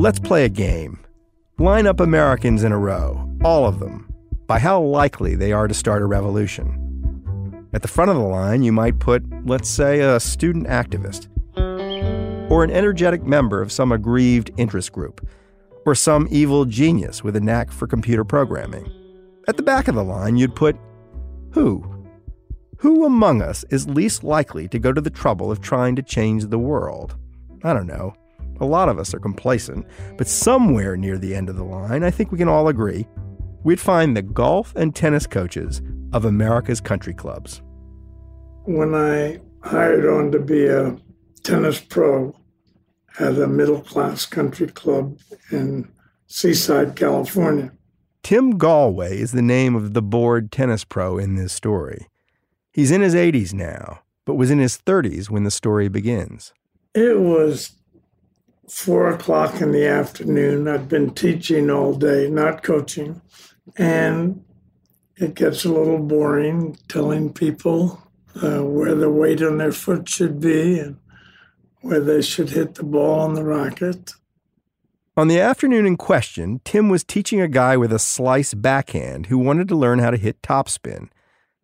Let's play a game. Line up Americans in a row, all of them, by how likely they are to start a revolution. At the front of the line, you might put, let's say, a student activist, or an energetic member of some aggrieved interest group, or some evil genius with a knack for computer programming. At the back of the line, you'd put, who? Who among us is least likely to go to the trouble of trying to change the world? I don't know. A lot of us are complacent, but somewhere near the end of the line, I think we can all agree, we'd find the golf and tennis coaches of America's country clubs. When I hired on to be a tennis pro at a middle class country club in Seaside, California. Tim Gallwey is the name of the bored tennis pro in this story. He's in his 80s now, but was in his 30s when the story begins. It was four o'clock in the afternoon. I'd been teaching all day, not coaching. And it gets a little boring telling people uh, where the weight on their foot should be and where they should hit the ball on the racket. On the afternoon in question, Tim was teaching a guy with a slice backhand who wanted to learn how to hit topspin.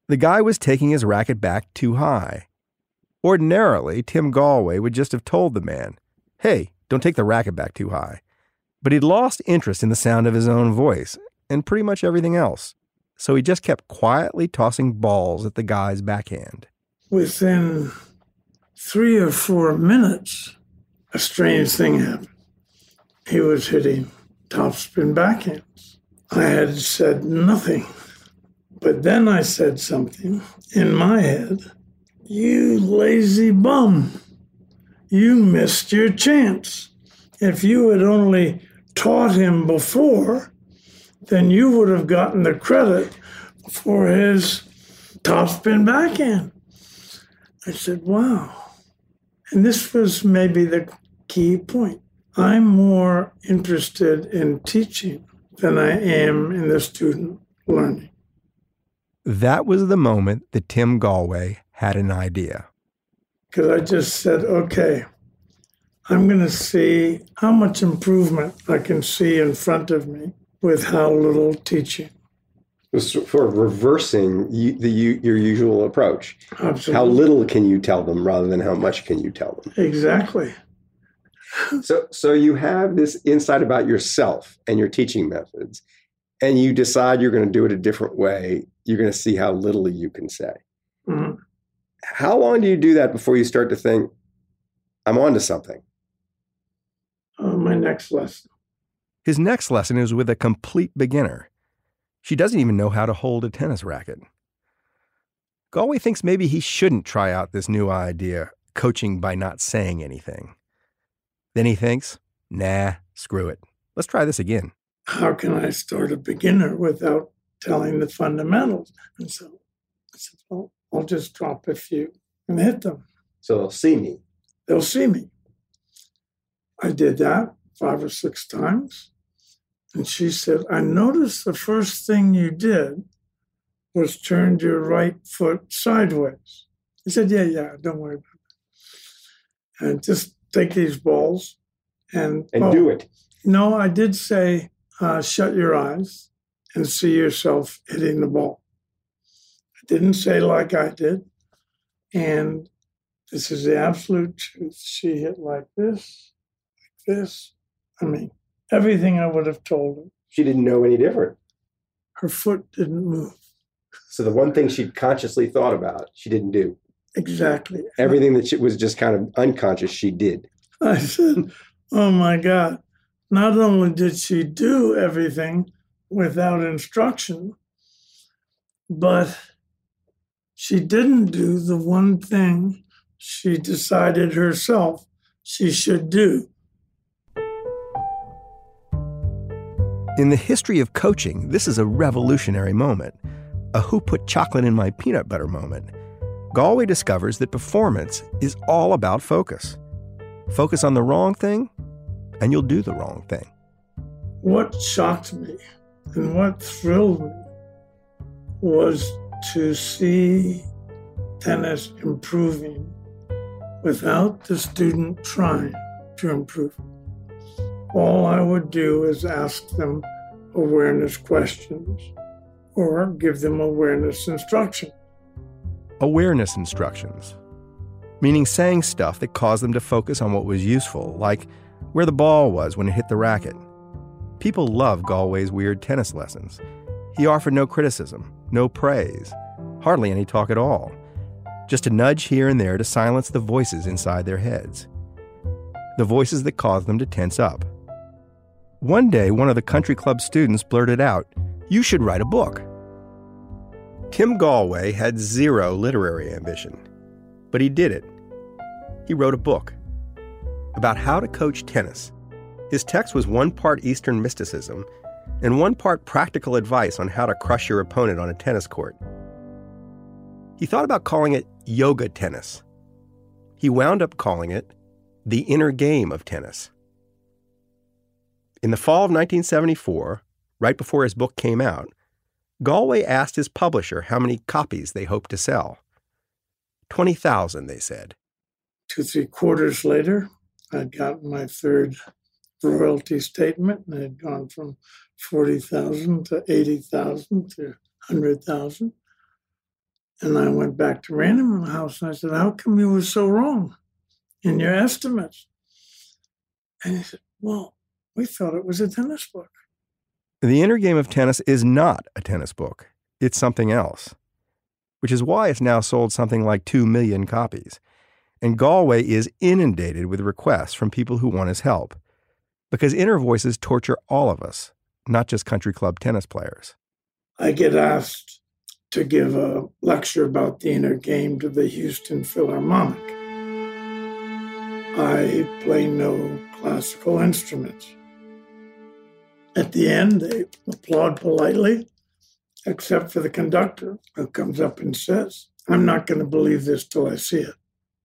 The guy was taking his racket back too high. Ordinarily, Tim Gallwey would just have told the man, Hey, don't take the racket back too high. But he'd lost interest in the sound of his own voice and pretty much everything else. So he just kept quietly tossing balls at the guy's backhand. Within three or four minutes, a strange thing happened. He was hitting topspin backhands. I had said nothing. But then I said something in my head You lazy bum you missed your chance. If you had only taught him before, then you would have gotten the credit for his topspin backhand. I said, wow. And this was maybe the key point. I'm more interested in teaching than I am in the student learning. That was the moment that Tim Gallwey had an idea because I just said, okay, I'm going to see how much improvement I can see in front of me with how little teaching. For reversing the your usual approach. Absolutely. How little can you tell them rather than how much can you tell them? Exactly. So, so you have this insight about yourself and your teaching methods, and you decide you're going to do it a different way. You're going to see how little you can say. Mm-hmm. How long do you do that before you start to think, I'm onto something? Uh, my next lesson. His next lesson is with a complete beginner. She doesn't even know how to hold a tennis racket. Gallwey thinks maybe he shouldn't try out this new idea, coaching by not saying anything. Then he thinks, nah, screw it. Let's try this again. How can I start a beginner without telling the fundamentals? And so I said, well, I'll just drop a few and hit them. So they'll see me. They'll see me. I did that five or six times. And she said, I noticed the first thing you did was turned your right foot sideways. He said, Yeah, yeah, don't worry about it. And just take these balls and, and oh, do it. No, I did say, uh, shut your eyes and see yourself hitting the ball. Didn't say like I did. And this is the absolute truth. She hit like this, like this. I mean, everything I would have told her. She didn't know any different. Her foot didn't move. So the one thing she consciously thought about, she didn't do. Exactly. Everything that she was just kind of unconscious, she did. I said, Oh my God. Not only did she do everything without instruction, but she didn't do the one thing she decided herself she should do. In the history of coaching, this is a revolutionary moment, a who put chocolate in my peanut butter moment. Gallwey discovers that performance is all about focus. Focus on the wrong thing, and you'll do the wrong thing. What shocked me and what thrilled me was to see tennis improving without the student trying to improve. All I would do is ask them awareness questions or give them awareness instruction. Awareness instructions, meaning saying stuff that caused them to focus on what was useful, like where the ball was when it hit the racket. People love Gallwey's weird tennis lessons. He offered no criticism, no praise, hardly any talk at all, just a nudge here and there to silence the voices inside their heads. The voices that caused them to tense up. One day, one of the country club students blurted out, You should write a book. Tim Gallwey had zero literary ambition, but he did it. He wrote a book about how to coach tennis. His text was one part Eastern mysticism and one part practical advice on how to crush your opponent on a tennis court. He thought about calling it yoga tennis. He wound up calling it the inner game of tennis. In the fall of 1974, right before his book came out, Gallwey asked his publisher how many copies they hoped to sell. 20,000, they said. Two, three quarters later, I'd gotten my third royalty statement and it had gone from 40,000 to 80,000 to 100,000. And I went back to Random House and I said, How come you were so wrong in your estimates? And he said, Well, we thought it was a tennis book. The inner game of tennis is not a tennis book, it's something else, which is why it's now sold something like 2 million copies. And Gallwey is inundated with requests from people who want his help. Because inner voices torture all of us, not just country club tennis players. I get asked to give a lecture about the inner game to the Houston Philharmonic. I play no classical instruments. At the end, they applaud politely, except for the conductor who comes up and says, I'm not going to believe this till I see it.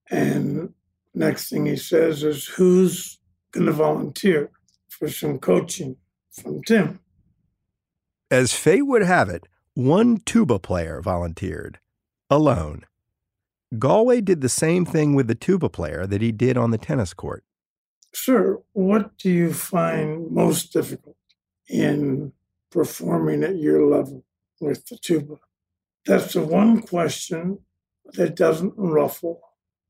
And next thing he says is, Who's going to volunteer for some coaching from Tim? As fate would have it, one tuba player volunteered, alone. Gallwey did the same thing with the tuba player that he did on the tennis court. Sir, what do you find most difficult? in performing at your level with the tuba? That's the one question that doesn't ruffle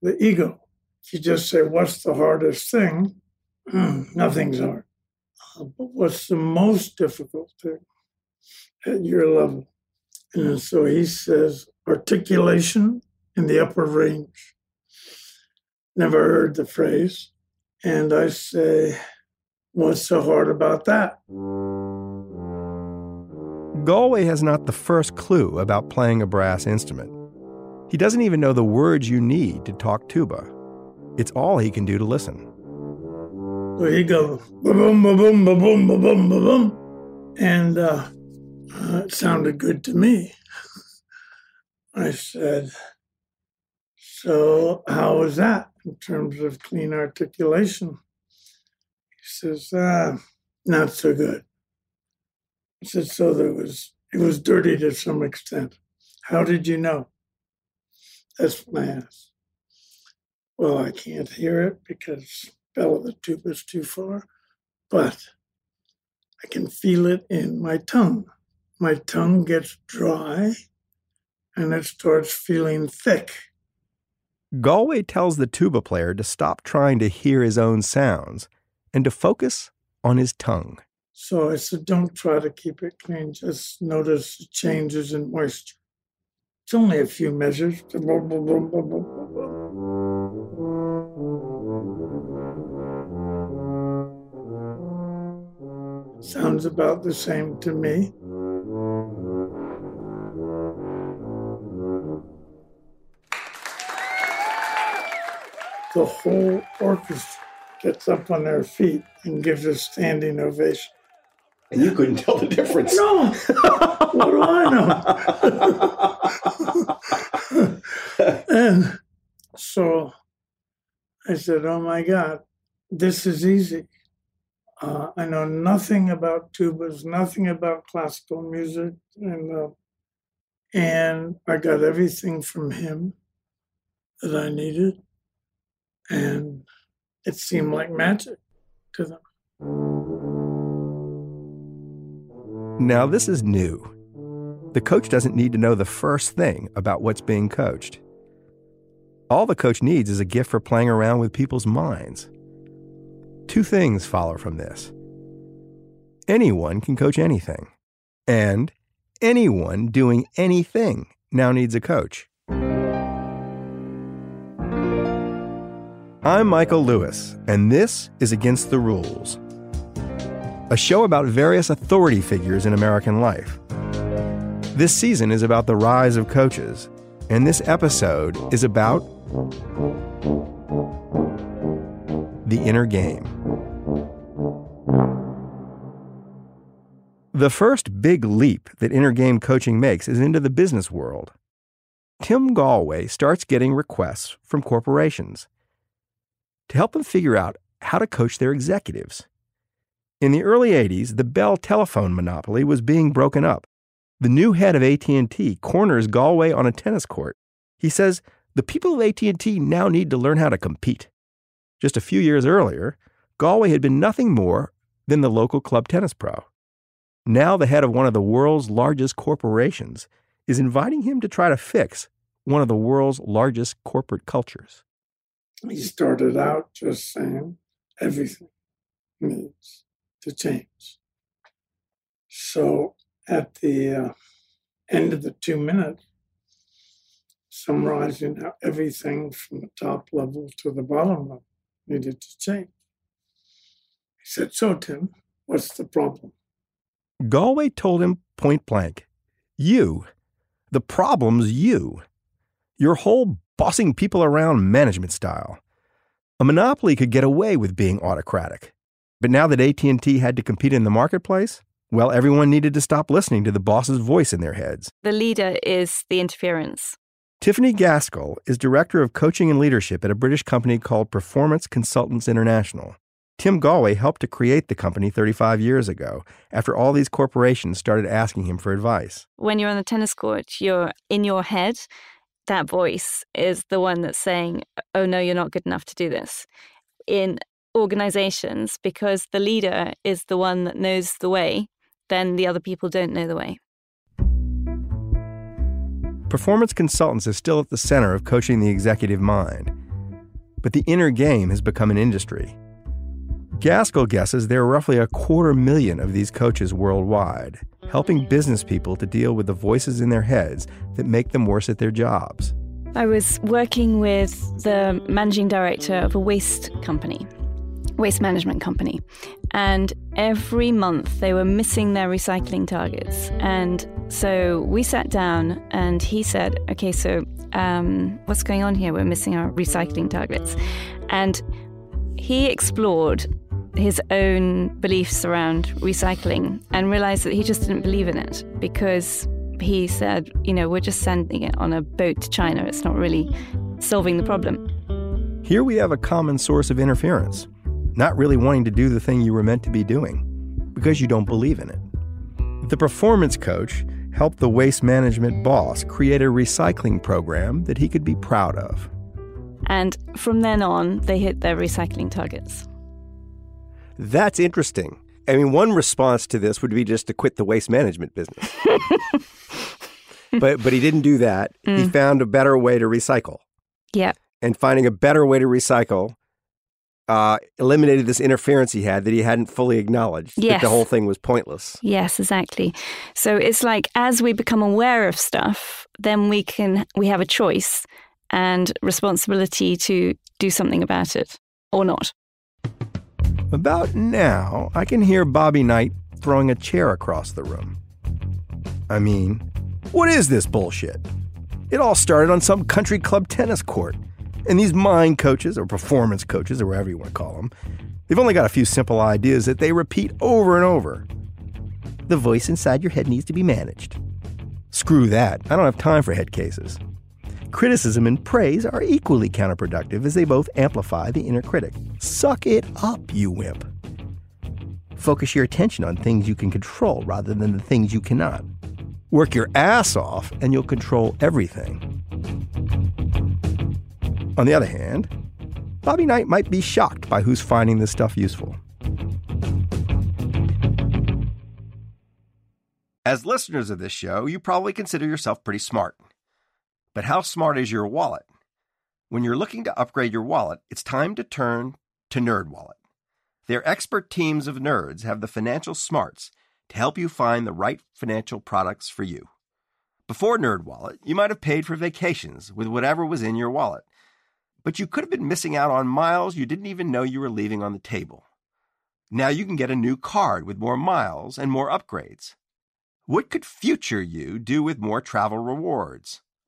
the ego. If you just say, What's the hardest thing? Nothing's hard. What's the most difficult thing at your level? And so he says, Articulation in the upper range. Never heard the phrase. And I say, What's so hard about that? Gallwey has not the first clue about playing a brass instrument. He doesn't even know the words you need to talk tuba. It's all he can do to listen. So he goes boom, boom, boom, boom, boom, boom, boom, and uh, uh, it sounded good to me. I said, "So how was that in terms of clean articulation?" He says, uh, "Not so good." I said, "So there was it was dirty to some extent. How did you know?" That's my ass. Well, I can't hear it because bell of the tube is too far, but I can feel it in my tongue. My tongue gets dry and it starts feeling thick. Gallwey tells the tuba player to stop trying to hear his own sounds and to focus on his tongue. So I said, don't try to keep it clean, just notice the changes in moisture. It's only a few measures. Sounds about the same to me. The whole orchestra gets up on their feet and gives a standing ovation. And you couldn't tell the difference. No. what do I know? and so I said, Oh my God, this is easy. Uh, I know nothing about tubas, nothing about classical music, and uh, and I got everything from him that I needed, and it seemed like magic to them. Now, this is new. The coach doesn't need to know the first thing about what's being coached. All the coach needs is a gift for playing around with people's minds. Two things follow from this anyone can coach anything, and anyone doing anything now needs a coach. I'm Michael Lewis, and this is Against the Rules, a show about various authority figures in American life. This season is about the rise of coaches, and this episode is about the inner game. The first big leap that inner game coaching makes is into the business world. Tim Gallwey starts getting requests from corporations to help them figure out how to coach their executives. In the early 80s, the Bell telephone monopoly was being broken up. The new head of AT&T corners Gallwey on a tennis court. He says, "The people of AT&T now need to learn how to compete." Just a few years earlier, Gallwey had been nothing more than the local club tennis pro. Now, the head of one of the world's largest corporations is inviting him to try to fix one of the world's largest corporate cultures. He started out just saying everything needs to change. So, at the uh, end of the two minutes, summarizing how everything from the top level to the bottom level needed to change. He said, So, Tim, what's the problem? Gallwey told him point blank You. The problem's you. Your whole bossing people around management style. A monopoly could get away with being autocratic. But now that AT&T had to compete in the marketplace, well, everyone needed to stop listening to the boss's voice in their heads. The leader is the interference. Tiffany Gaskell is director of coaching and leadership at a British company called Performance Consultants International. Tim Gallwey helped to create the company 35 years ago after all these corporations started asking him for advice. When you're on the tennis court, you're in your head. That voice is the one that's saying, oh no, you're not good enough to do this. In organizations, because the leader is the one that knows the way, then the other people don't know the way. Performance consultants is still at the center of coaching the executive mind, but the inner game has become an industry. Gaskell guesses there are roughly a quarter million of these coaches worldwide, helping business people to deal with the voices in their heads that make them worse at their jobs. I was working with the managing director of a waste company, waste management company, and every month they were missing their recycling targets. And so we sat down and he said, Okay, so um, what's going on here? We're missing our recycling targets. And he explored his own beliefs around recycling and realized that he just didn't believe in it because he said, you know, we're just sending it on a boat to China. It's not really solving the problem. Here we have a common source of interference, not really wanting to do the thing you were meant to be doing because you don't believe in it. The performance coach helped the waste management boss create a recycling program that he could be proud of. And from then on, they hit their recycling targets. That's interesting. I mean, one response to this would be just to quit the waste management business. but but he didn't do that. Mm. He found a better way to recycle. Yeah. And finding a better way to recycle uh, eliminated this interference he had that he hadn't fully acknowledged. Yes. That the whole thing was pointless. Yes, exactly. So it's like as we become aware of stuff, then we can we have a choice and responsibility to do something about it or not. About now, I can hear Bobby Knight throwing a chair across the room. I mean, what is this bullshit? It all started on some country club tennis court. And these mind coaches, or performance coaches, or whatever you want to call them, they've only got a few simple ideas that they repeat over and over. The voice inside your head needs to be managed. Screw that. I don't have time for head cases. Criticism and praise are equally counterproductive as they both amplify the inner critic. Suck it up, you wimp. Focus your attention on things you can control rather than the things you cannot. Work your ass off and you'll control everything. On the other hand, Bobby Knight might be shocked by who's finding this stuff useful. As listeners of this show, you probably consider yourself pretty smart. But how smart is your wallet? When you're looking to upgrade your wallet, it's time to turn to NerdWallet. Their expert teams of nerds have the financial smarts to help you find the right financial products for you. Before NerdWallet, you might have paid for vacations with whatever was in your wallet, but you could have been missing out on miles you didn't even know you were leaving on the table. Now you can get a new card with more miles and more upgrades. What could future you do with more travel rewards?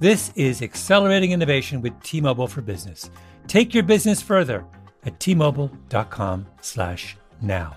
This is accelerating innovation with T-Mobile for Business. Take your business further at t-mobile.com/now.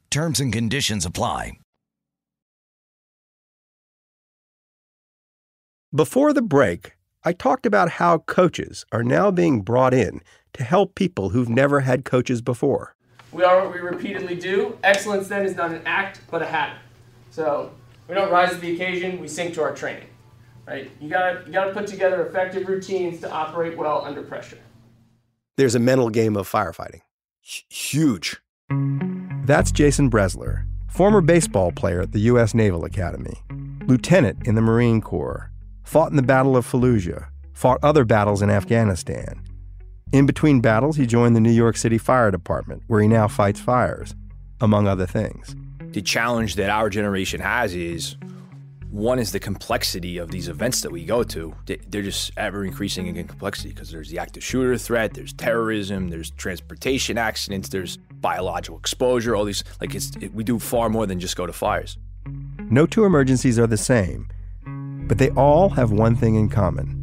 Terms and conditions apply. Before the break, I talked about how coaches are now being brought in to help people who've never had coaches before. We are what we repeatedly do. Excellence then is not an act, but a habit. So we don't rise to the occasion, we sink to our training. Right? You gotta you gotta put together effective routines to operate well under pressure. There's a mental game of firefighting. H- huge. That's Jason Bresler, former baseball player at the U.S. Naval Academy, lieutenant in the Marine Corps, fought in the Battle of Fallujah, fought other battles in Afghanistan. In between battles, he joined the New York City Fire Department, where he now fights fires, among other things. The challenge that our generation has is one is the complexity of these events that we go to. They're just ever increasing in complexity because there's the active shooter threat, there's terrorism, there's transportation accidents, there's biological exposure, all these. Like, it's, it, we do far more than just go to fires. No two emergencies are the same, but they all have one thing in common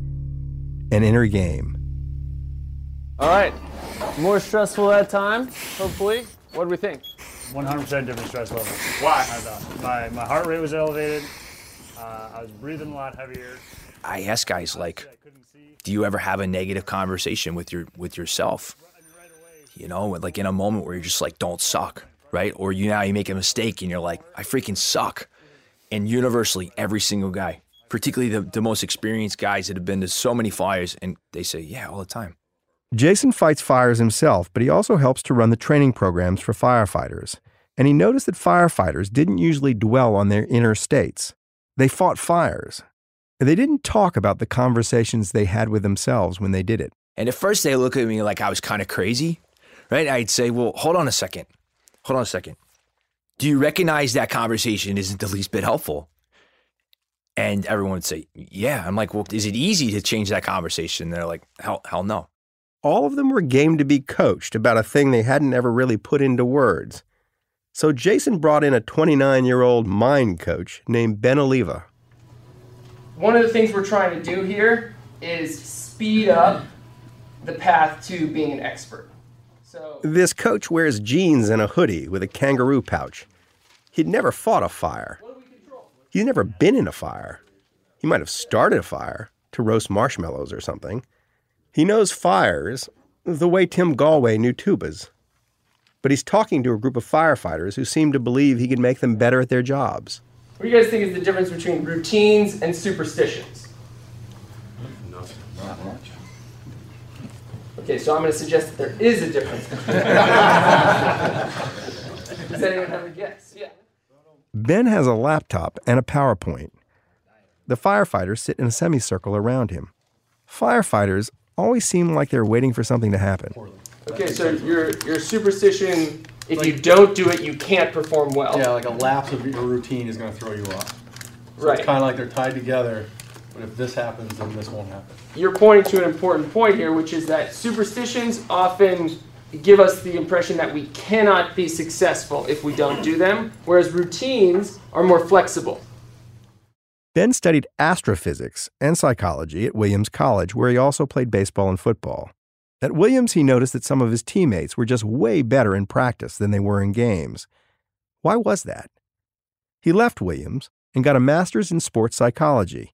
an inner game. All right. More stressful that time, hopefully. What do we think? 100% different stress level. Why? I thought. My, my heart rate was elevated. Uh, I was breathing a lot heavier. I ask guys like, do you ever have a negative conversation with your with yourself? You know, like in a moment where you're just like, don't suck, right? Or you now you make a mistake and you're like, I freaking suck. And universally, every single guy, particularly the, the most experienced guys that have been to so many fires, and they say, yeah, all the time. Jason fights fires himself, but he also helps to run the training programs for firefighters. And he noticed that firefighters didn't usually dwell on their inner states. They fought fires. They didn't talk about the conversations they had with themselves when they did it. And at first, they look at me like I was kind of crazy, right? I'd say, well, hold on a second. Hold on a second. Do you recognize that conversation isn't the least bit helpful? And everyone would say, yeah. I'm like, well, is it easy to change that conversation? they're like, hell, hell no. All of them were game to be coached about a thing they hadn't ever really put into words. So Jason brought in a 29 year old mind coach named Ben Oliva. One of the things we're trying to do here is speed up the path to being an expert. So This coach wears jeans and a hoodie with a kangaroo pouch. He'd never fought a fire. He'd never been in a fire. He might have started a fire to roast marshmallows or something. He knows fires the way Tim Gallwey knew tubas. But he's talking to a group of firefighters who seem to believe he can make them better at their jobs. what do you guys think is the difference between routines and superstitions? Nothing. Okay, so I'm going to suggest that there is a difference. Does anyone have a guess? Yeah. Ben has a laptop and a PowerPoint. The firefighters sit in a semicircle around him. Firefighters always seem like they're waiting for something to happen. Okay, so your your superstition, if you don't do it, you can't perform well. Yeah, like a lapse of your routine is going to throw you off. So Right. It's kind of like they're tied together, but if this happens, then this won't happen. You're pointing to an important point here, which is that superstitions often give us the impression that we cannot be successful if we don't do them, whereas routines are more flexible. Ben studied astrophysics and psychology at Williams College, where he also played baseball and football. At Williams, he noticed that some of his teammates were just way better in practice than they were in games. Why was that? He left Williams and got a master's in sports psychology.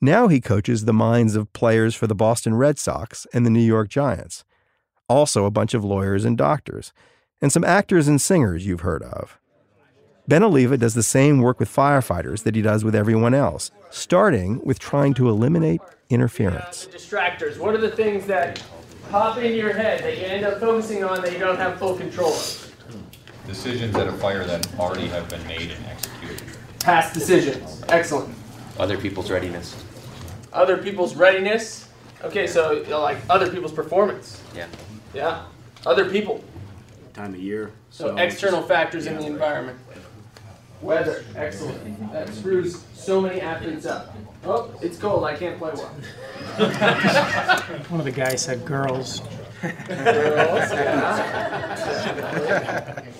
Now he coaches the minds of players for the Boston Red Sox and the New York Giants. Also, a bunch of lawyers and doctors, and some actors and singers you've heard of. Ben Oliva does the same work with firefighters that he does with everyone else, starting with trying to eliminate interference. Distractors. What are the things that pop into your head that you end up focusing on that you don't have full control of? Decisions at a fire that already have been made and executed. Past decisions. Excellent. Other people's readiness. Other people's readiness. Okay, so you know, like other people's performance. Yeah. Yeah. Other people. Time of year. So external factors in the environment. Weather, excellent. That screws so many athletes up. Oh, it's cold. I can't play one. One of the guys said girls. Girls, yeah.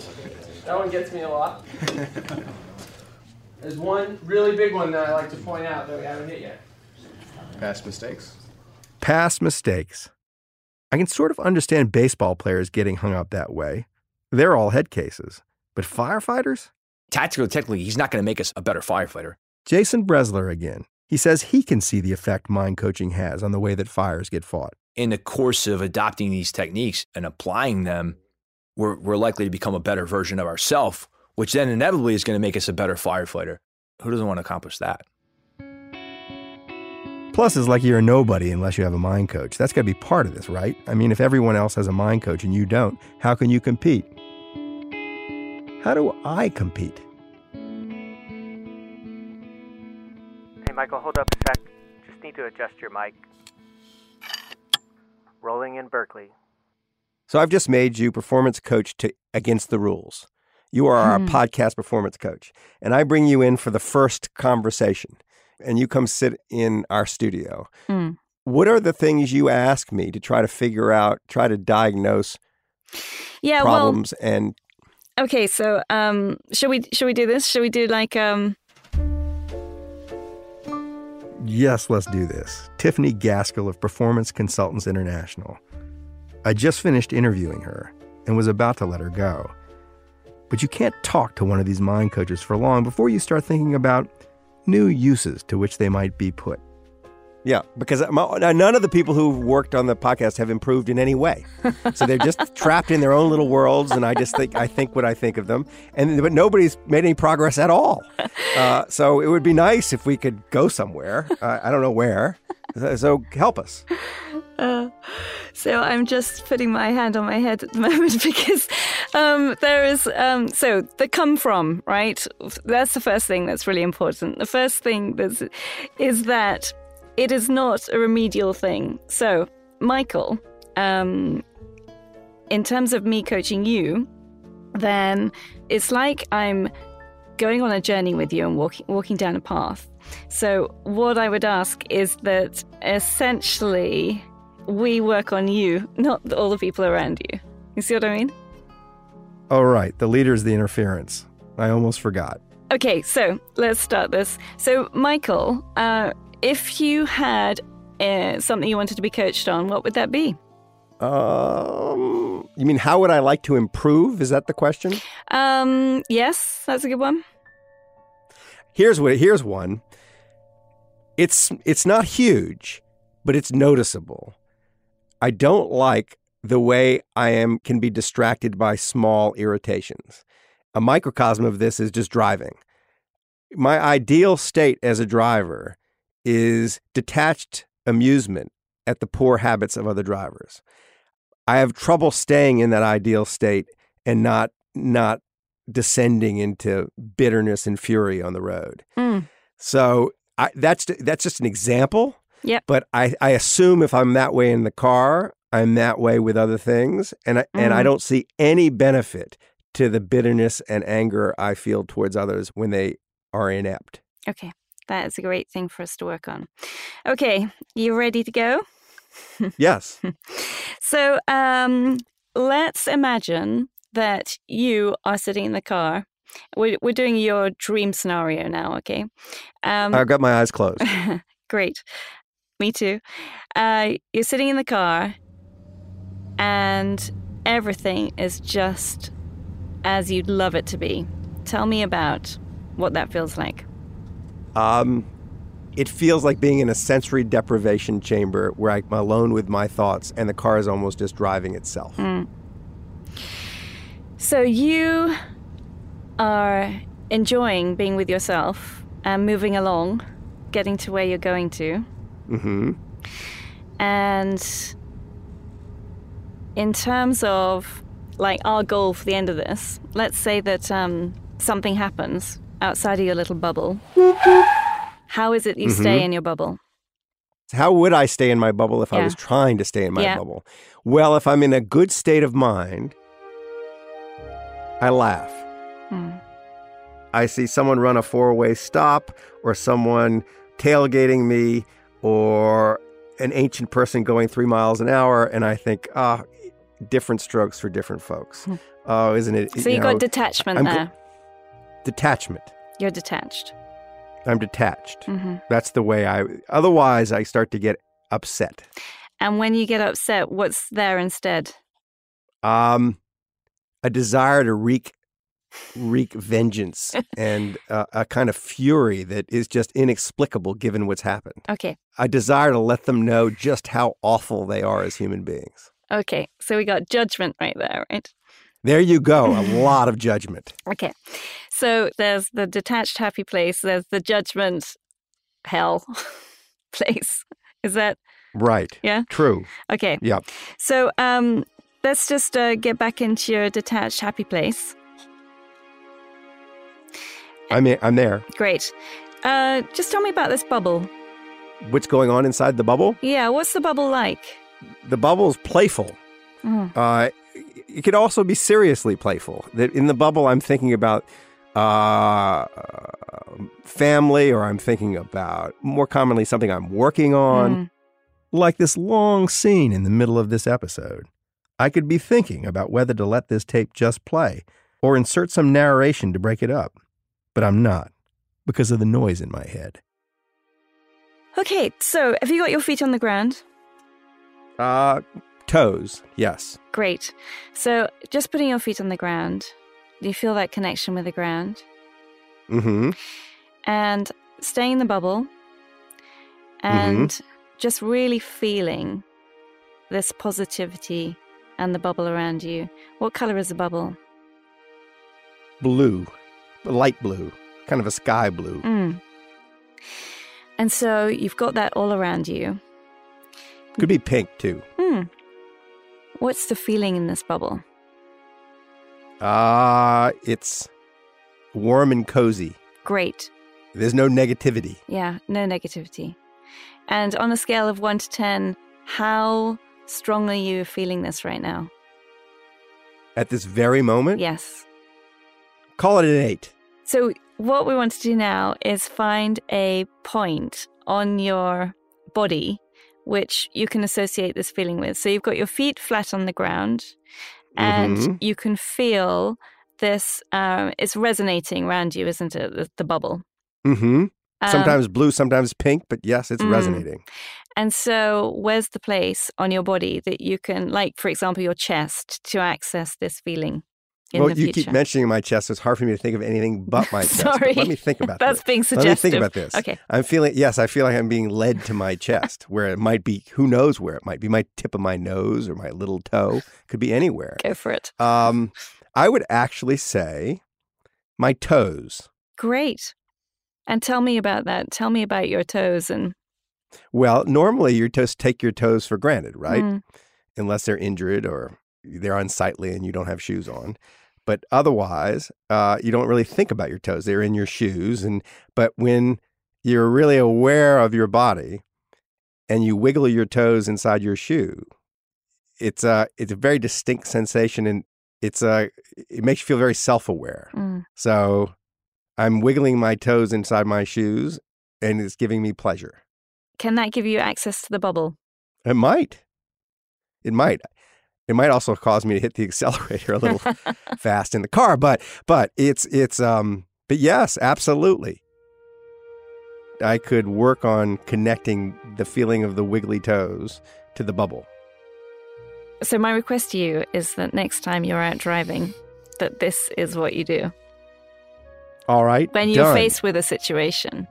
That one gets me a lot. There's one really big one that I like to point out that we haven't hit yet. Past mistakes. Past mistakes. I can sort of understand baseball players getting hung up that way. They're all head cases. But firefighters? Tactically, technically, he's not going to make us a better firefighter. Jason Bresler again. He says he can see the effect mind coaching has on the way that fires get fought. In the course of adopting these techniques and applying them, we're, we're likely to become a better version of ourselves, which then inevitably is going to make us a better firefighter. Who doesn't want to accomplish that? Plus, it's like you're a nobody unless you have a mind coach. That's got to be part of this, right? I mean, if everyone else has a mind coach and you don't, how can you compete? How do I compete? Michael, hold up a sec. Just need to adjust your mic. Rolling in Berkeley. So I've just made you performance coach to Against the Rules. You are our Hmm. podcast performance coach, and I bring you in for the first conversation, and you come sit in our studio. Hmm. What are the things you ask me to try to figure out, try to diagnose Yeah, problems and okay. So, um, should we should we do this? Should we do like um, Yes, let's do this. Tiffany Gaskell of Performance Consultants International. I just finished interviewing her and was about to let her go. But you can't talk to one of these mind coaches for long before you start thinking about new uses to which they might be put. Yeah, because my, none of the people who've worked on the podcast have improved in any way. So they're just trapped in their own little worlds, and I just think I think what I think of them, and but nobody's made any progress at all. Uh, so it would be nice if we could go somewhere. Uh, I don't know where. So help us. Uh, so I'm just putting my hand on my head at the moment because um, there is um, so the come from right. That's the first thing that's really important. The first thing that's, is that it is not a remedial thing. So, Michael, um, in terms of me coaching you, then it's like I'm going on a journey with you and walking walking down a path. So, what I would ask is that essentially we work on you, not all the people around you. You see what I mean? All right, the leader is the interference. I almost forgot. Okay, so let's start this. So, Michael, uh, if you had uh, something you wanted to be coached on, what would that be? Um, you mean how would I like to improve? Is that the question? Um, yes, that's a good one. Here's what. Here's one. It's it's not huge, but it's noticeable. I don't like the way I am can be distracted by small irritations. A microcosm of this is just driving. My ideal state as a driver is detached amusement at the poor habits of other drivers. I have trouble staying in that ideal state and not not descending into bitterness and fury on the road. Mm. So I, that's that's just an example. Yep. But I, I assume if I'm that way in the car, I'm that way with other things, and I, mm. and I hmm. don't see any benefit to the bitterness and anger I feel towards others when they are inept. Okay. That is a great thing for us to work on. Okay, you ready to go? yes. so um, let's imagine that you are sitting in the car. We're, we're doing your dream scenario now, okay? Um, I've got my eyes closed. great. Me too. Uh, you're sitting in the car, and everything is just as you'd love it to be. Tell me about what that feels like. Um, it feels like being in a sensory deprivation chamber where I'm alone with my thoughts and the car is almost just driving itself. Mm. So you are enjoying being with yourself and moving along, getting to where you're going to. Mm-hmm. And in terms of like our goal for the end of this, let's say that um, something happens outside of your little bubble. How is it you mm-hmm. stay in your bubble? How would I stay in my bubble if yeah. I was trying to stay in my yeah. bubble? Well, if I'm in a good state of mind, I laugh. Hmm. I see someone run a four way stop or someone tailgating me or an ancient person going three miles an hour, and I think, ah, oh, different strokes for different folks. Hmm. Oh, isn't it? So you, you know, got detachment I'm, there detachment. You're detached. I'm detached. Mm-hmm. That's the way I. Otherwise, I start to get upset. And when you get upset, what's there instead? Um, a desire to wreak, wreak vengeance and uh, a kind of fury that is just inexplicable given what's happened. Okay. I desire to let them know just how awful they are as human beings. Okay, so we got judgment right there, right? There you go. A lot of judgment. Okay. So there's the detached happy place, there's the judgment hell place. Is that right? Yeah. True. Okay. Yeah. So um, let's just uh, get back into your detached happy place. I'm in, I'm there. Great. Uh, just tell me about this bubble. What's going on inside the bubble? Yeah. What's the bubble like? The bubble's playful. Mm. Uh, it could also be seriously playful. That in the bubble, I'm thinking about uh, family, or I'm thinking about more commonly something I'm working on, mm. like this long scene in the middle of this episode. I could be thinking about whether to let this tape just play or insert some narration to break it up, but I'm not because of the noise in my head. Okay, so have you got your feet on the ground? Uh, toes, yes. Great. So just putting your feet on the ground, do you feel that connection with the ground? Mm-hmm. And staying in the bubble and just really feeling this positivity and the bubble around you. What color is the bubble? Blue, light blue, kind of a sky blue. Mm. And so you've got that all around you. Could be pink too. Hmm. What's the feeling in this bubble? Uh, it's warm and cozy. Great. There's no negativity. Yeah, no negativity. And on a scale of 1 to 10, how strongly are you feeling this right now? At this very moment? Yes. Call it an eight. So, what we want to do now is find a point on your body which you can associate this feeling with. So, you've got your feet flat on the ground, and Mhm. you can feel this, um, it's resonating around you, isn't it? The, the bubble. Mm-hmm. Um, sometimes blue, sometimes pink, but yes, it's Mm. resonating. And so, where's the place on your body that you can, like, for example, your chest, to access this feeling in well, you future? keep mentioning my chest. So It's hard for me to think of anything but my chest. but Sorry. let me think about That's this. being Let me think about this. Okay. I'm feeling, yes, I feel like I'm being led to my chest where it might be, who knows where it might be, my tip of my nose or my little toe. Could be anywhere. Go for it. Um, I would actually say my toes. Great. And tell me about that. Tell me about your toes and Well, normally you just take your toes for granted, right? Mm. Unless they're injured or they're unsightly and you don't have shoes on. But otherwise, uh, you don't really think about your toes. They're in your shoes. And but when you're really aware of your body and you wiggle your toes inside your shoe, it's a it's a very distinct sensation and it's a it makes you feel very self-aware. Mm. So I'm wiggling my toes inside my shoes and it's giving me pleasure. can that give you access to the bubble? It might. It might. It might also cause me to hit the accelerator a little fast in the car, but but it's it's um but yes, absolutely. I could work on connecting the feeling of the wiggly toes to the bubble. So my request to you is that next time you're out driving, that this is what you do. All right. When you're done. faced with a situation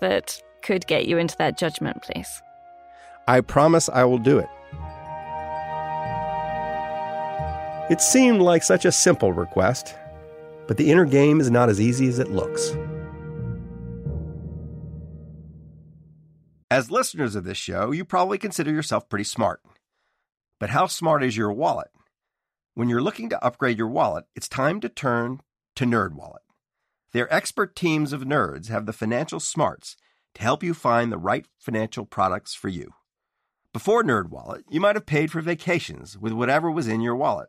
that could get you into that judgment place. I promise I will do it. It seemed like such a simple request, but the inner game is not as easy as it looks. As listeners of this show, you probably consider yourself pretty smart. But how smart is your wallet? When you're looking to upgrade your wallet, it's time to turn to NerdWallet. Their expert teams of nerds have the financial smarts to help you find the right financial products for you. Before NerdWallet, you might have paid for vacations with whatever was in your wallet,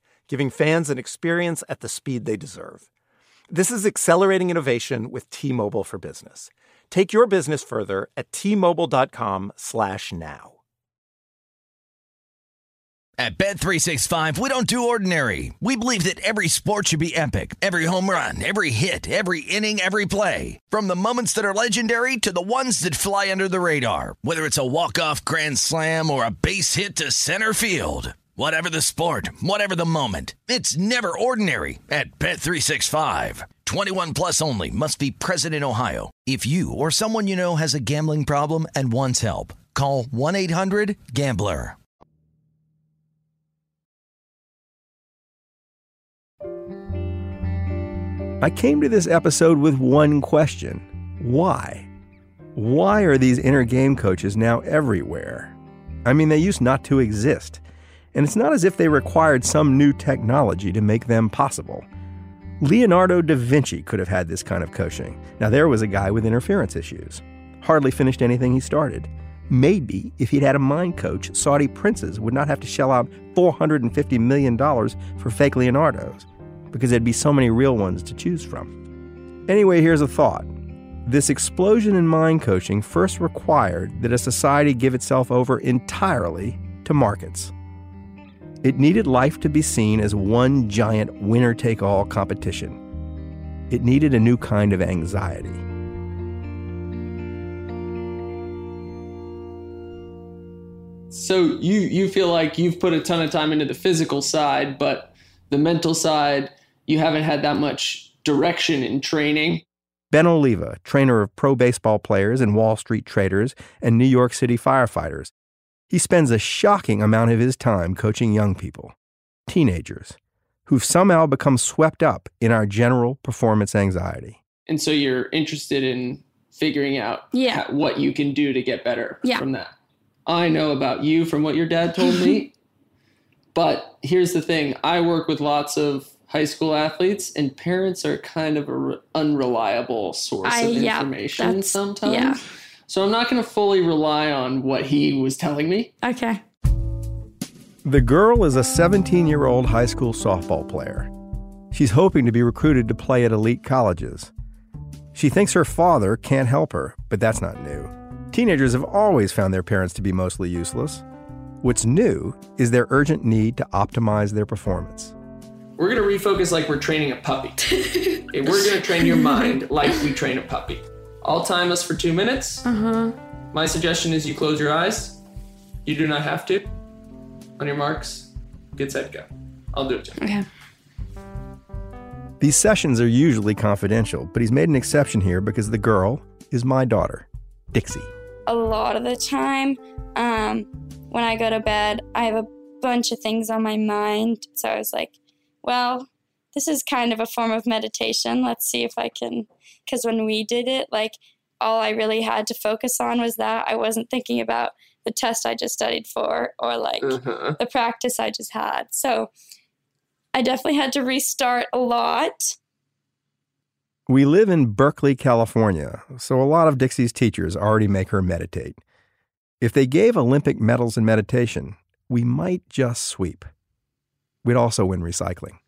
giving fans an experience at the speed they deserve. This is accelerating innovation with T-Mobile for Business. Take your business further at t-mobile.com/now. At Bet365, we don't do ordinary. We believe that every sport should be epic. Every home run, every hit, every inning, every play. From the moments that are legendary to the ones that fly under the radar. Whether it's a walk-off grand slam or a base hit to center field. Whatever the sport, whatever the moment. It's never ordinary at Bet365. 21 plus only must be present in Ohio. If you or someone you know has a gambling problem and wants help, Call 1 800 GAMBLER. I came to this episode with one question why? Why are these inner game coaches now everywhere? I mean, they used not to exist, and it's not as if they required some new technology to make them possible. Leonardo da Vinci could have had this kind of coaching. Now, there was a guy with interference issues. Hardly finished anything he started. Maybe if he'd had a mind coach, Saudi princes would not have to shell out $450 million for fake Leonardos because there'd be so many real ones to choose from. Anyway, here's a thought. This explosion in mind coaching first required that a society give itself over entirely to markets. It needed life to be seen as one giant winner take all competition. It needed a new kind of anxiety. So you you feel like you've put a ton of time into the physical side, but the mental side you haven't had that much direction in training. Ben Oliva, trainer of pro baseball players and Wall Street traders and New York City firefighters, he spends a shocking amount of his time coaching young people, teenagers, who've somehow become swept up in our general performance anxiety. And so you're interested in figuring out Yeah. ha- what you can do to get better Yeah. from that. I know about you from what your dad told me. but here's the thing I work with lots of high school athletes, and parents are kind of an unreliable source I- of information that's- sometimes. yeah. So I'm not going to fully rely on what he was telling me. Okay. The girl is a 17 year old high school softball player. She's hoping to be recruited to play at elite colleges. She thinks her father can't help her, but that's not new. Teenagers have always found their parents to be mostly useless. What's new is their urgent need to optimize their performance. We're going to refocus like we're training a puppy. Okay, we're going to train your mind like we train a puppy. I'll time us for two minutes. Uh huh. My suggestion is you close your eyes. You do not have to. On your marks, get set, go. I'll do it. Jim. Okay. These sessions are usually confidential, but he's made an exception here because the girl is my daughter, Dixie. A lot of the time, um, when I go to bed, I have a bunch of things on my mind. So I was like, well, this is kind of a form of meditation. Let's see if I can. Because when we did it, like, all I really had to focus on was that. I wasn't thinking about the test I just studied for or like Uh-huh. the practice I just had. So I definitely had to restart a lot. We live in Berkeley, California, so a lot of Dixie's teachers already make her meditate. If they gave Olympic medals in meditation, we might just sweep. We'd also win recycling.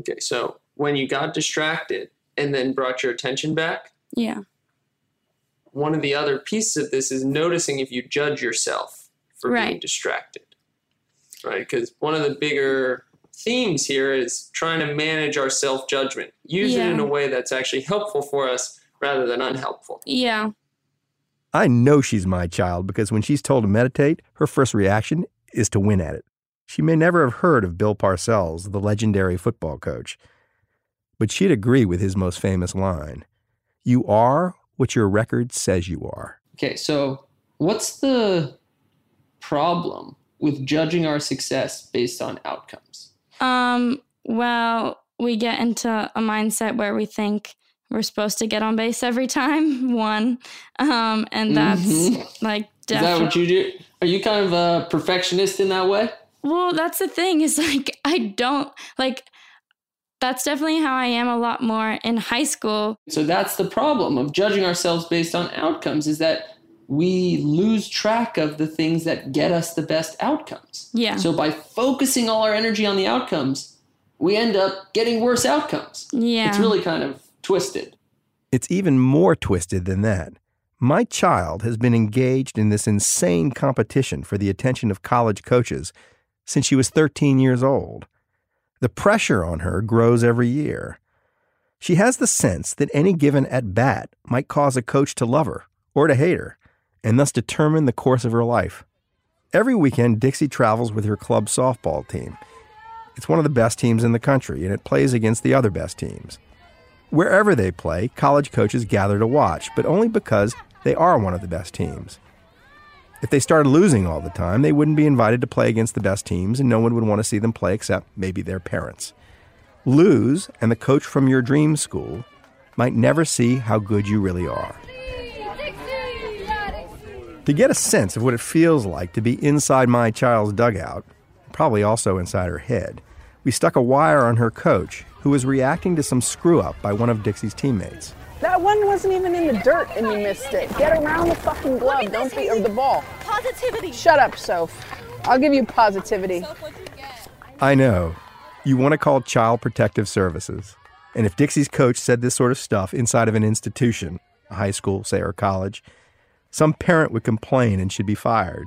Okay, so when you got distracted and then brought your attention back, Yeah. one of the other pieces of this is noticing if you judge yourself for being distracted. Right? Because one of the bigger themes here is trying to manage our self judgment, use it in a way that's actually helpful for us rather than unhelpful. Yeah. I know she's my child because when she's told to meditate, her first reaction is to win at it. She may never have heard of Bill Parcells, the legendary football coach, but she'd agree with his most famous line You are what your record says you are. Okay, so what's the problem with judging our success based on outcomes? Um, well, we get into a mindset where we think we're supposed to get on base every time, one. Um, and that's Mhm. like Is that what you do? Are you kind of a perfectionist in that way? Well, that's the thing is like I don't like that's definitely how I am a lot more in high school. So that's the problem of judging ourselves based on outcomes is that we lose track of the things that get us the best outcomes. Yeah. So by focusing all our energy on the outcomes, we end up getting worse outcomes. Yeah. It's really kind of twisted. It's even more twisted than that. My child has been engaged in this insane competition for the attention of college coaches since she was 13 years old. The pressure on her grows every year. She has the sense that any given at bat might cause a coach to love her or to hate her, and thus determine the course of her life. Every weekend, Dixie travels with her club softball team. It's one of the best teams in the country, and it plays against the other best teams. Wherever they play, college coaches gather to watch, but only because they are one of the best teams. If they started losing all the time, they wouldn't be invited to play against the best teams, and no one would want to see them play except maybe their parents. Lose, and the coach from your dream school might never see how good you really are. To get a sense of what it feels like to be inside my child's dugout, probably also inside her head, we stuck a wire on her coach, who was reacting to some screw up by one of Dixie's teammates. That one wasn't even in the dirt and you missed it. Get around the fucking glove, don't be, of the ball. Positivity. Shut up, Soph. I'll give you positivity. I know. You want to call Child Protective Services. And if Dixie's coach said this sort of stuff inside of an institution, a high school, say, or college, some parent would complain and should be fired.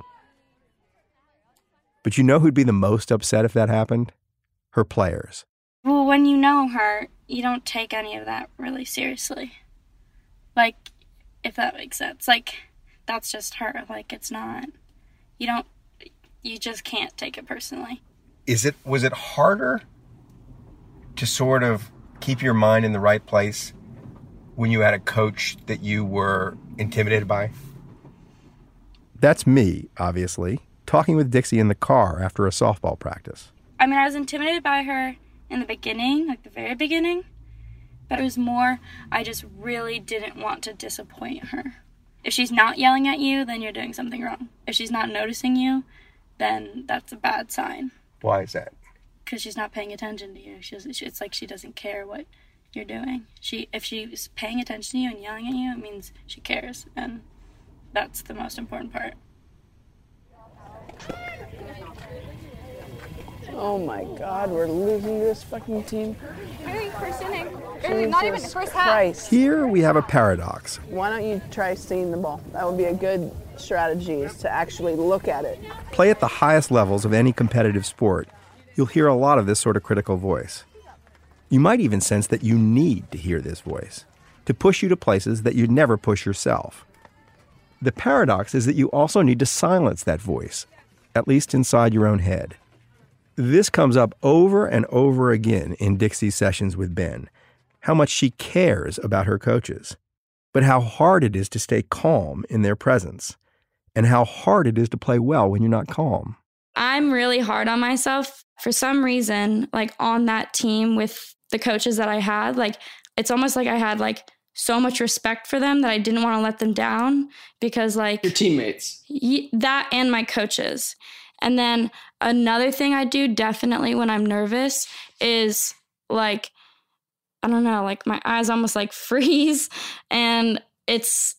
But you know who'd be the most upset if that happened? Her players. Well, when you know her, you don't take any of that really seriously. Like, if that makes sense. Like, that's just her. Like, it's not. You don't. You just can't take it personally. Is it was it harder to sort of keep your mind in the right place when you had a coach that you were intimidated by? That's me, obviously, talking with Dixie in the car after a softball practice. I mean, I was intimidated by her in the beginning, like the very beginning, but it was more, I just really didn't want to disappoint her. If she's not yelling at you, then you're doing something wrong. If she's not noticing you, then that's a bad sign. Why is that? Because she's not paying attention to you. She's, it's like she doesn't care what you're doing. She, if she's paying attention to you and yelling at you, it means she cares, and that's the most important part. Oh my god, we're losing this fucking team. Very first inning. Or not even the Jesus first half. Here we have a paradox. Why don't you try seeing the ball? That would be a good strategy is to actually look at it. Play at the highest levels of any competitive sport, you'll hear a lot of this sort of critical voice. You might even sense that you need to hear this voice to push you to places that you'd never push yourself. The paradox is that you also need to silence that voice, at least inside your own head. This comes up over and over again in Dixie's sessions with Ben how much she cares about her coaches, but how hard it is to stay calm in their presence, and how hard it is to play well when you're not calm. I'm really hard on myself for some reason, like on that team with the coaches that I had, like it's almost like I had like so much respect for them that I didn't want to let them down because like Your teammates. y- that and my coaches. And then another thing I do definitely when I'm nervous is like I don't know, like my eyes almost like freeze and it's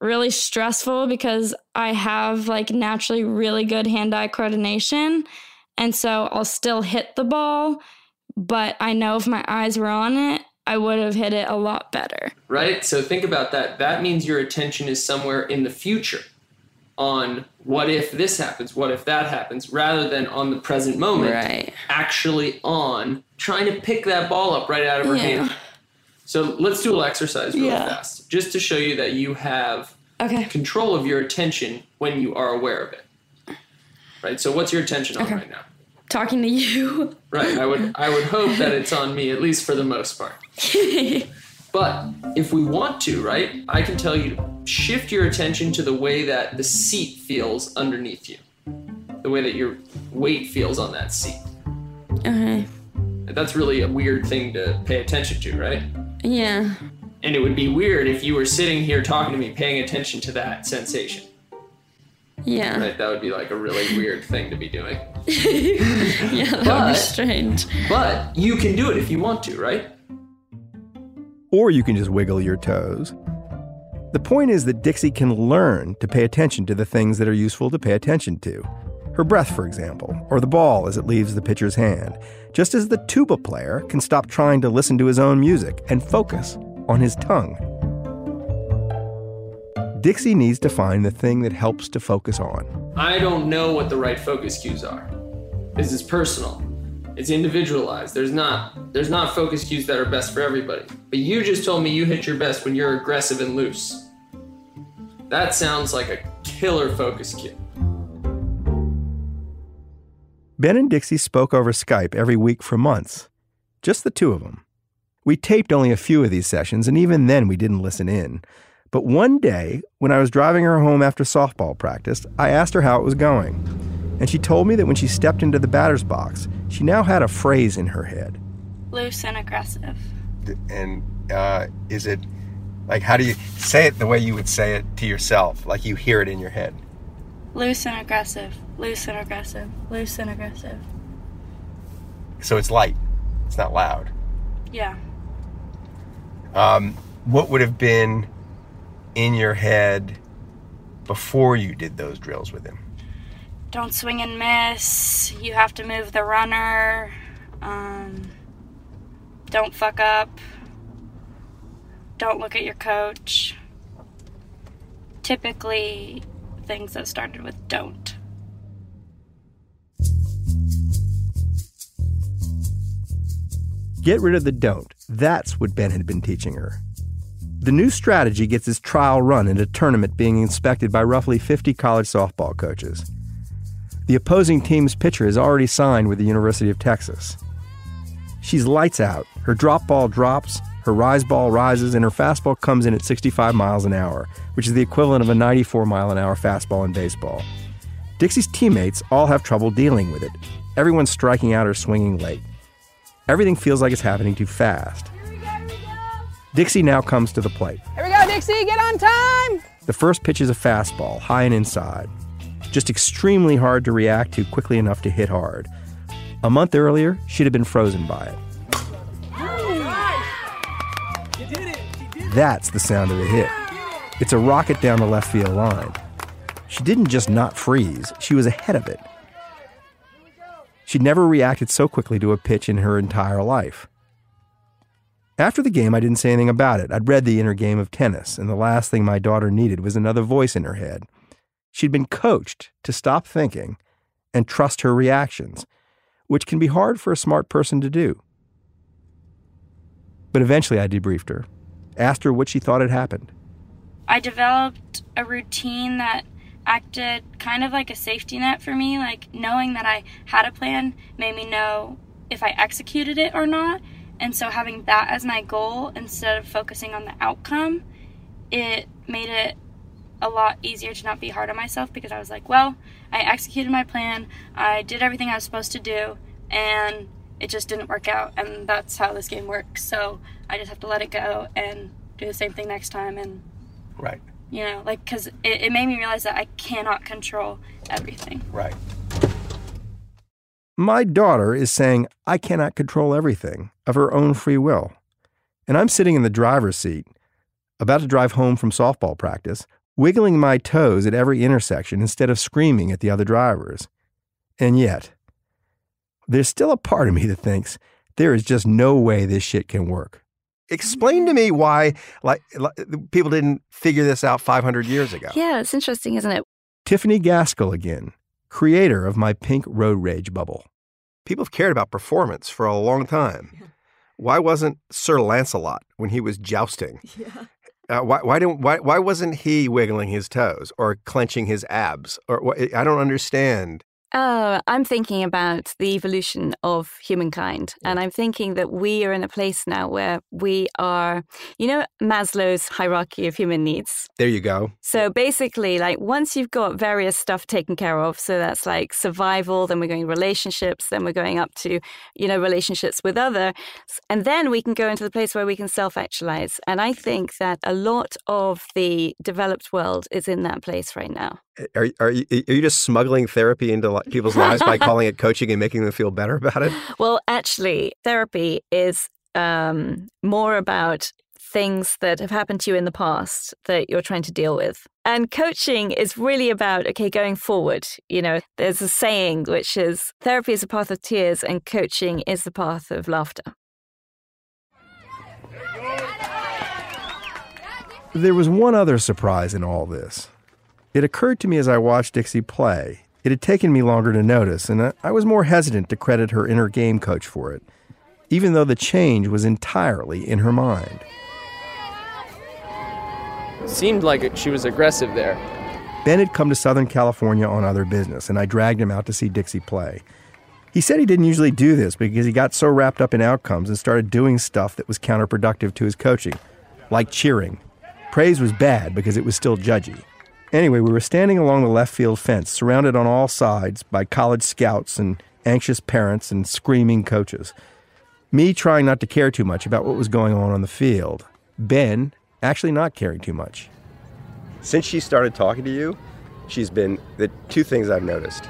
really stressful because I have like naturally really good hand-eye coordination and so I'll still hit the ball, but I know if my eyes were on it, I would have hit it a lot better. right? So think about that. That means your attention is somewhere in the future on what if this happens, what if that happens, rather than on the present moment. Right. Actually on trying to pick that ball up right out of her Yeah. hand. So let's do a little exercise really Yeah. fast, just to show you that you have Okay. control of your attention when you are aware of it. Right. So what's your attention on Okay. right now? Talking to you. Right. I would I would hope that it's on me at least for the most part. But if we want to, right, I can tell you to shift your attention to the way that the seat feels underneath you, the way that your weight feels on that seat. Okay. That's really a weird thing to pay attention to, right? Yeah. And it would be weird if you were sitting here talking to me paying attention to that sensation. Yeah. Right? That would be like a really weird thing to be doing. yeah, that would be strange. But you can do it if you want to, right? Or you can just wiggle your toes. The point is that Dixie can learn to pay attention to the things that are useful to pay attention to. Her breath, for example, or the ball as it leaves the pitcher's hand, just as the tuba player can stop trying to listen to his own music and focus on his tongue. Dixie needs to find the thing that helps to focus on. I don't know what the right focus cues are. This is personal. It's individualized. There's not there's not focus cues that are best for everybody. But you just told me you hit your best when you're aggressive and loose. That sounds like a killer focus cue. Ben and Dixie spoke over Skype every week for months. Just the two of them. We taped only a few of these sessions, and even then we didn't listen in. But one day, when I was driving her home after softball practice, I asked her how it was going. And she told me that when she stepped into the batter's box, she now had a phrase in her head. Loose and aggressive. And uh, is it like how do you say it the way you would say it to yourself, like you hear it in your head? Loose and aggressive. Loose and aggressive. Loose and aggressive. So it's light. It's not loud. Yeah. Um, what would have been in your head before you did those drills with him? Don't swing and miss. You have to move the runner. Um, don't fuck up. Don't look at your coach. Typically, things that started with don't. Get rid of the don't. That's what Ben had been teaching her. The new strategy gets its trial run in a tournament being inspected by roughly 50 college softball coaches. The opposing team's pitcher is already signed with the University of Texas. She's lights out. Her drop ball drops, her rise ball rises, and her fastball comes in at 65 miles an hour, which is the equivalent of a 94 mile an hour fastball in baseball. Dixie's teammates all have trouble dealing with it. Everyone's striking out or swinging late. Everything feels like it's happening too fast. Dixie now comes to the plate. Here we go, Dixie, get on time! The first pitch is a fastball, high and inside. Just extremely hard to react to quickly enough to hit hard. A month earlier, she'd have been frozen by it. That's the sound of the hit. It's a rocket down the left field line. She didn't just not freeze, she was ahead of it. She'd never reacted so quickly to a pitch in her entire life. After the game, I didn't say anything about it. I'd read the inner game of tennis, and the last thing my daughter needed was another voice in her head. She'd been coached to stop thinking and trust her reactions, which can be hard for a smart person to do. But eventually, I debriefed her, asked her what she thought had happened. I developed a routine that acted kind of like a safety net for me. Like knowing that I had a plan made me know if I executed it or not. And so having that as my goal instead of focusing on the outcome, it made it a lot easier to not be hard on myself because I was like, well, I executed my plan, I did everything I was supposed to do, and it just didn't work out. And that's how this game works. So I just have to let it go and do the same thing next time. And Right. you know, like because it, it made me realize that I cannot control everything. Right. My daughter is saying, I cannot control everything of her own free will. And I'm sitting in the driver's seat, about to drive home from softball practice, wiggling my toes at every intersection instead of screaming at the other drivers. And yet, there's still a part of me that thinks there is just no way this shit can work. Explain to me why like, like people didn't figure this out 500 years ago. Yeah, it's interesting, isn't it? Tiffany Gaskell again, creator of my pink road rage bubble. People have cared about performance for a long time. Why wasn't Sir Lancelot when he was jousting? Yeah. Uh, why why didn't why why wasn't he wiggling his toes or clenching his abs? Or I don't understand. Oh, I'm thinking about the evolution of humankind. And I'm thinking that we are in a place now where we are, you know, Maslow's hierarchy of human needs. There you go. So basically, like once you've got various stuff taken care of, so that's like survival, then we're going relationships, then we're going up to, you know, relationships with others. And then we can go into the place where we can self actualize. And I think that a lot of the developed world is in that place right now. Are are you, are you just smuggling therapy into people's lives by calling it coaching and making them feel better about it? Well, actually, therapy is um, more about things that have happened to you in the past that you're trying to deal with. And coaching is really about, okay, going forward. You know, there's a saying which is therapy is a path of tears and coaching is the path of laughter. There was one other surprise in all this. It occurred to me as I watched Dixie play. It had taken me longer to notice, and I- was more hesitant to credit her inner game coach for it, even though the change was entirely in her mind. Seemed like she was aggressive there. Ben had come to Southern California on other business, and I dragged him out to see Dixie play. He said he didn't usually do this because he got so wrapped up in outcomes and started doing stuff that was counterproductive to his coaching, like cheering. Praise was bad because it was still judgy. Anyway, we were standing along the left field fence, surrounded on all sides by college scouts and anxious parents and screaming coaches. Me trying not to care too much about what was going on on the field. Ben actually not caring too much. Since she started talking to you, she's been the two things I've noticed.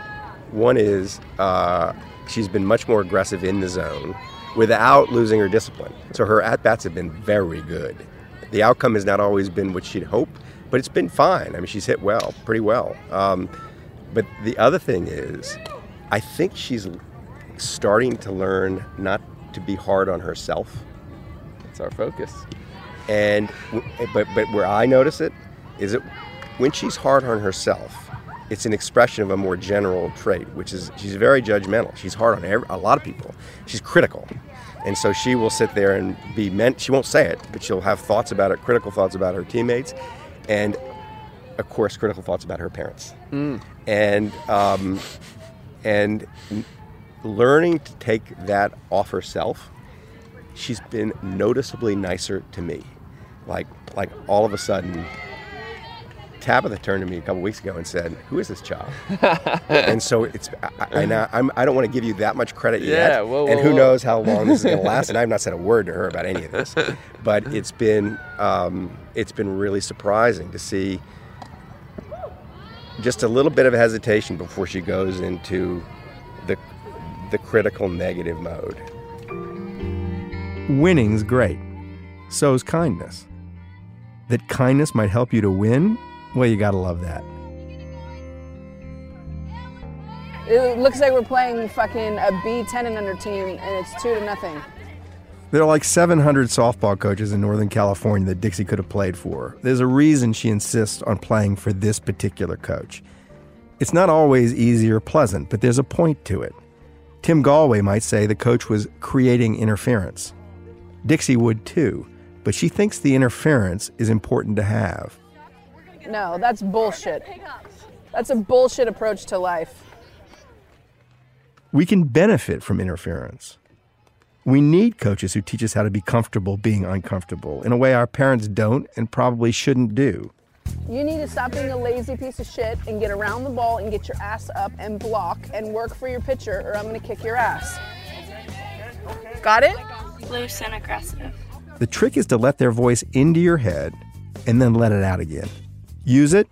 One is uh, she's been much more aggressive in the zone without losing her discipline. So her at bats have been very good. The outcome has not always been what she'd hoped, but it's been fine. I mean, she's hit well, pretty well. Um, but the other thing is, I think she's starting to learn not to be hard on herself. That's our focus. And but but where I notice it is it when she's hard on herself, it's an expression of a more general trait, which is she's very judgmental. She's hard on every, a lot of people. She's critical. And so she will sit there and be meant, she won't say it, but she'll have thoughts about it, critical thoughts about her teammates, and of course, critical thoughts about her parents. Mm. And, um, and learning to take that off herself, she's been noticeably nicer to me. Like, like all of a sudden, Tabitha turned to me a couple weeks ago and said, "Who is this child?" and so it's, I, I, I'm, I don't want to give you that much credit Yeah, yet, whoa, and whoa, who whoa. knows how long this is going to last. And I've not said a word to her about any of this, but it's been, um, it's been really surprising to see just a little bit of hesitation before she goes into the, the critical negative mode. Winning's great. So's kindness. That kindness might help you to win? Well, you gotta love that. It looks like we're playing fucking a B10 and under team, and it's two to nothing. There are like 700 softball coaches in Northern California that Dixie could have played for. There's a reason she insists on playing for this particular coach. It's not always easy or pleasant, but there's a point to it. Tim Gallwey might say the coach was creating interference. Dixie would too, but she thinks the interference is important to have. No, that's bullshit. That's a bullshit approach to life. We can benefit from interference. We need coaches who teach us how to be comfortable being uncomfortable in a way our parents don't and probably shouldn't do. You need to stop being a lazy piece of shit and get around the ball and get your ass up and block and work for your pitcher, or I'm gonna kick your ass. Got it? Loose and aggressive. The trick is to let their voice into your head and then let it out again. Use it,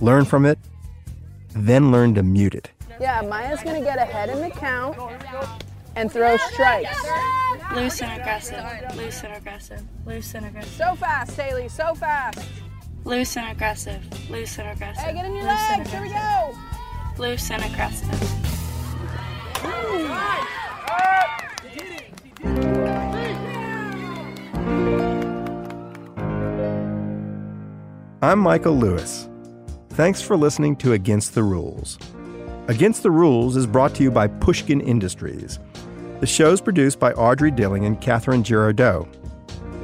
learn from it, then learn to mute it. Yeah, Maya's gonna get ahead in the count and throw strikes. Loose and aggressive. Loose and aggressive. Loose and aggressive. So fast, Haley, so fast. Loose and aggressive. Loose and aggressive. Hey, get in your Loose legs, here we go. Loose and aggressive. I'm Michael Lewis. Thanks for listening to Against the Rules. Against the Rules is brought to you by Pushkin Industries. The show's produced by Audrey Dilling and Catherine Girardeau,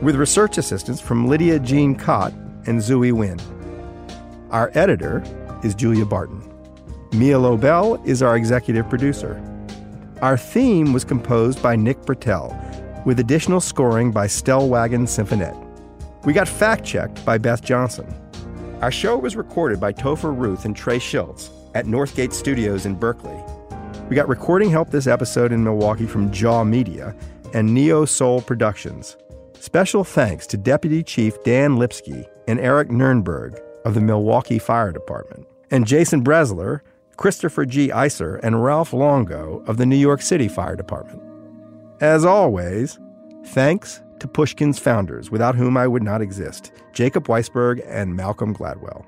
with research assistance from Lydia Jean Cott and Zooey Wynn. Our editor is Julia Barton. Mia Lobel is our executive producer. Our theme was composed by Nick Britell, with additional scoring by Stellwagen Symphonette. We got fact checked by Beth Johnson. Our show was recorded by Topher Ruth and Trey Schultz at Northgate Studios in Berkeley. We got recording help this episode in Milwaukee from Jaw Media and Neo Soul Productions. Special thanks to Deputy Chief Dan Lipsky and Eric Nurnberg of the Milwaukee Fire Department, and Jason Bresler, Christopher G. Iser, and Ralph Longo of the New York City Fire Department. As always, thanks to Pushkin's founders, without whom I would not exist Jacob Weisberg and Malcolm Gladwell.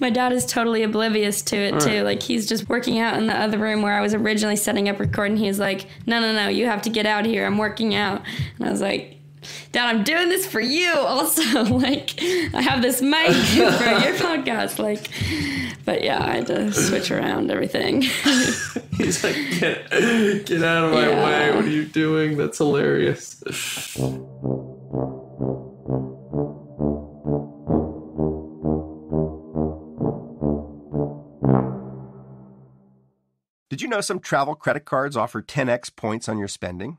My dad is totally oblivious to it too. Like he's just working out in the other room where I was originally setting up recording. He's like, "No, no, no, you have to get out here. I'm working out." And I was like, "Dad, I'm doing this for you. Also, like, I have this mic for your podcast. Like, but yeah, I had to switch around everything." He's like, get, get out of my Yeah. way. What are you doing? That's hilarious. Did you know some travel credit cards offer 10x points on your spending?